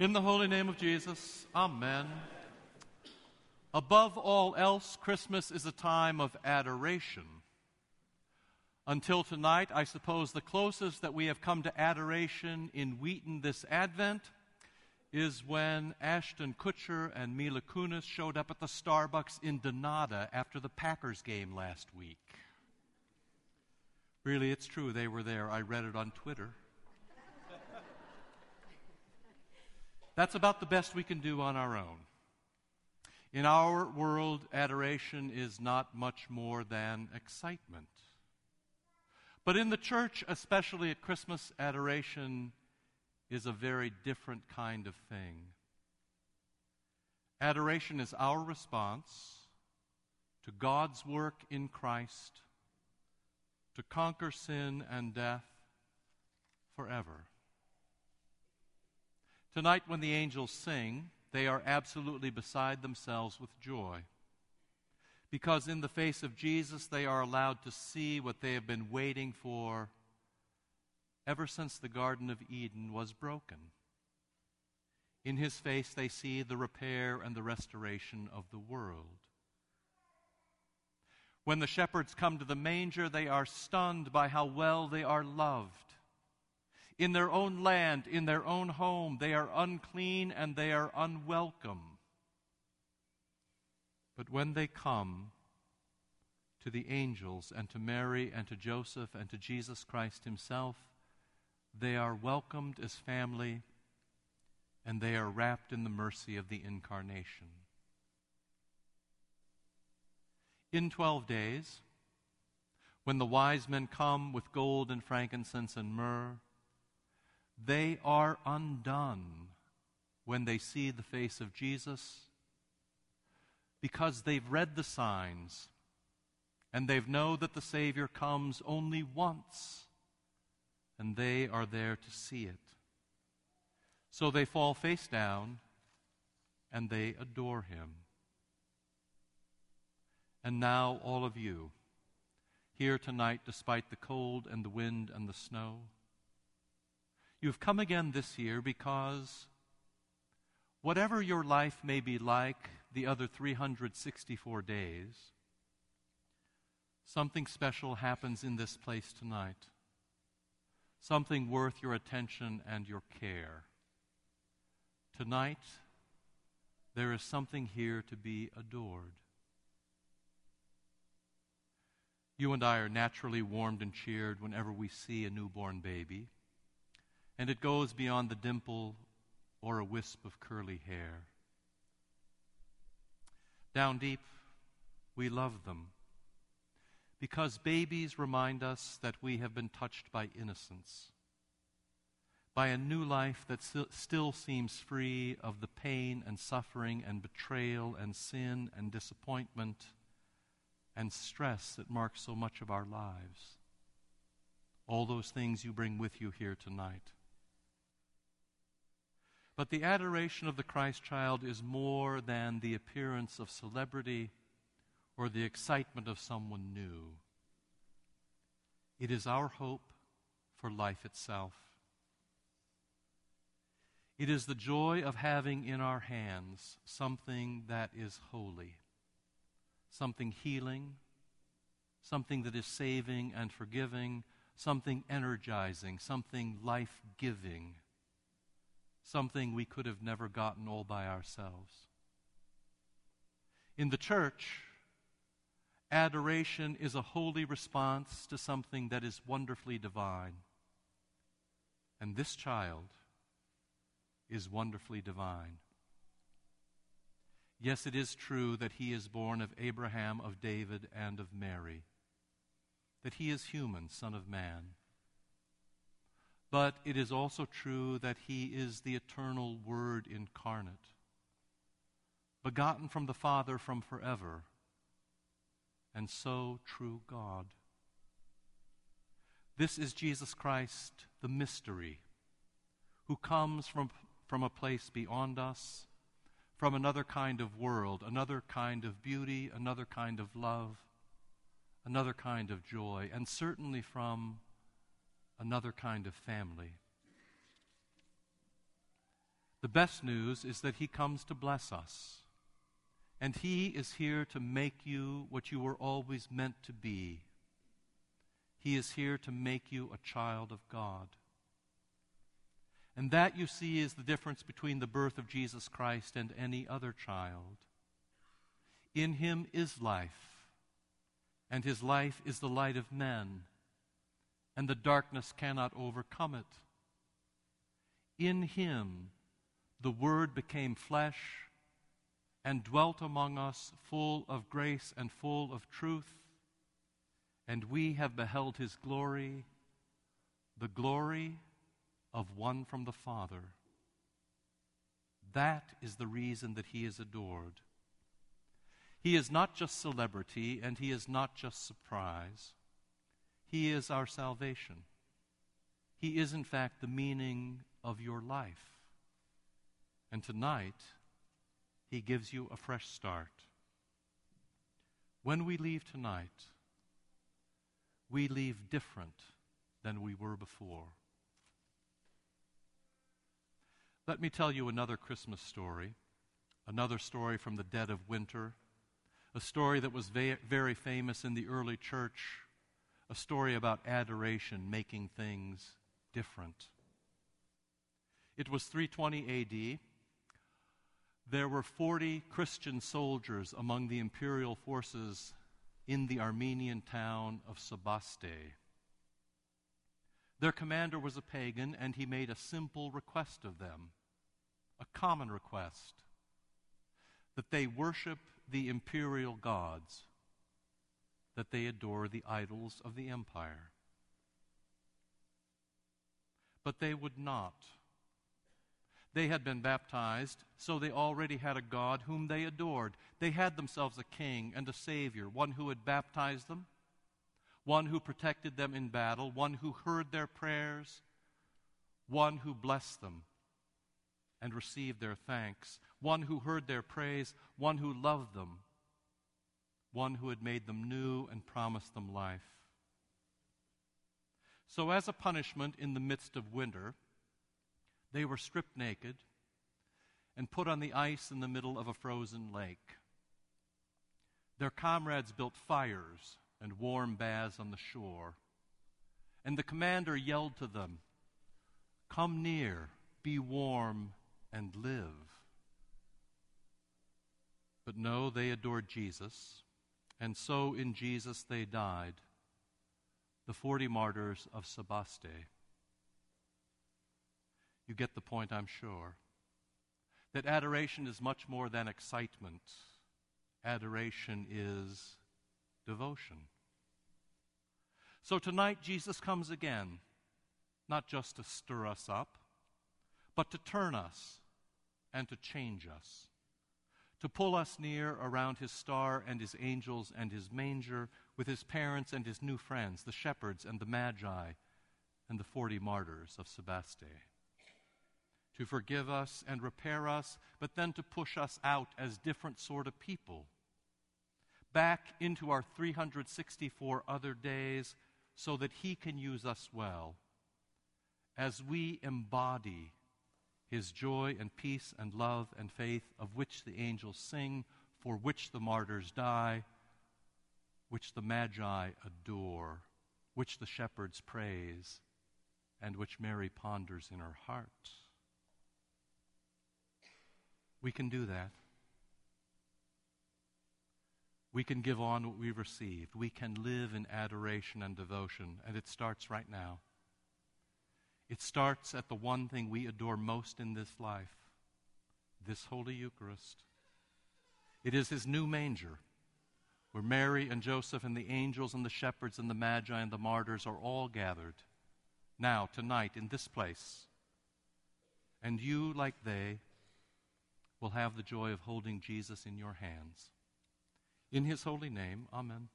In the holy name of Jesus, Amen. Above all else, Christmas is a time of adoration. Until tonight, I suppose the closest that we have come to adoration in Wheaton this Advent is when Ashton Kutcher and Mila Kunis showed up at the Starbucks in Danada after the Packers game last week. Really, it's true, they were there. I read it on Twitter. That's about the best we can do on our own. In our world, adoration is not much more than excitement. But in the church, especially at Christmas, adoration is a very different kind of thing. Adoration is our response to God's work in Christ to conquer sin and death forever. Tonight, when the angels sing, they are absolutely beside themselves with joy. Because in the face of Jesus, they are allowed to see what they have been waiting for ever since the Garden of Eden was broken. In his face, they see the repair and the restoration of the world. When the shepherds come to the manger, they are stunned by how well they are loved in their own land, in their own home. They are unclean and they are unwelcome. But when they come to the angels and to Mary and to Joseph and to Jesus Christ Himself, they are welcomed as family and they are wrapped in the mercy of the incarnation. In 12 days, when the wise men come with gold and frankincense and myrrh, they are undone when they see the face of Jesus because they've read the signs and they've know that the Savior comes only once and they are there to see it. So they fall face down and they adore him. And now, all of you, here tonight, despite the cold and the wind and the snow, You've come again this year because whatever your life may be like the other 364 days, something special happens in this place tonight. Something worth your attention and your care. Tonight, there is something here to be adored. You and I are naturally warmed and cheered whenever we see a newborn baby and it goes beyond the dimple or a wisp of curly hair. Down deep, we love them because babies remind us that we have been touched by innocence, by a new life that still seems free of the pain and suffering and betrayal and sin and disappointment and stress that mark so much of our lives. All those things you bring with you here tonight. But the adoration of the Christ child is more than the appearance of celebrity or the excitement of someone new. It is our hope for life itself. It is the joy of having in our hands something that is holy, something healing, something that is saving and forgiving, something energizing, something life giving something we could have never gotten all by ourselves. In the church, adoration is a holy response to something that is wonderfully divine. And this child is wonderfully divine. Yes, it is true that he is born of Abraham, of David, and of Mary, that he is human, Son of Man. But it is also true that he is the eternal Word incarnate, begotten from the Father from forever, and so true God. This is Jesus Christ, the mystery, who comes from, from a place beyond us, from another kind of world, another kind of beauty, another kind of love, another kind of joy, and certainly from another kind of family. The best news is that He comes to bless us. And He is here to make you what you were always meant to be. He is here to make you a child of God. And that, you see, is the difference between the birth of Jesus Christ and any other child. In Him is life, and His life is the light of men, and the darkness cannot overcome it. In Him, the Word became flesh and dwelt among us, full of grace and full of truth. And we have beheld his glory, the glory of one from the Father. That is the reason that he is adored. He is not just celebrity and he is not just surprise. He is our salvation. He is, in fact, the meaning of your life. And tonight, he gives you a fresh start. When we leave tonight, we leave different than we were before. Let me tell you another Christmas story, another story from the dead of winter, a story that was very famous in the early church, a story about adoration, making things different. It was 320 AD there were 40 Christian soldiers among the imperial forces in the Armenian town of Sebaste. Their commander was a pagan, and he made a simple request of them, a common request, that they worship the imperial gods, that they adore the idols of the empire. But they would not. They had been baptized, so they already had a God whom they adored. They had themselves a king and a savior, one who had baptized them, one who protected them in battle, one who heard their prayers, one who blessed them and received their thanks, one who heard their praise, one who loved them, one who had made them new and promised them life. So, as a punishment in the midst of winter, they were stripped naked and put on the ice in the middle of a frozen lake. Their comrades built fires and warm baths on the shore. And the commander yelled to them, Come near, be warm, and live. But no, they adored Jesus, and so in Jesus they died, the forty martyrs of Sebaste. You get the point, I'm sure. That adoration is much more than excitement, adoration is devotion. So tonight, Jesus comes again, not just to stir us up, but to turn us and to change us, to pull us near around his star and his angels and his manger with his parents and his new friends, the shepherds and the magi and the forty martyrs of Sebaste to forgive us and repair us, but then to push us out as different sort of people. Back into our 364 other days so that He can use us well as we embody His joy and peace and love and faith of which the angels sing, for which the martyrs die, which the magi adore, which the shepherds praise, and which Mary ponders in her heart. We can do that. We can give on what we've received. We can live in adoration and devotion, and it starts right now. It starts at the one thing we adore most in this life this Holy Eucharist. It is His new manger, where Mary and Joseph and the angels and the shepherds and the magi and the martyrs are all gathered. Now, tonight, in this place. And you, like they, will have the joy of holding Jesus in your hands. In his holy name, amen.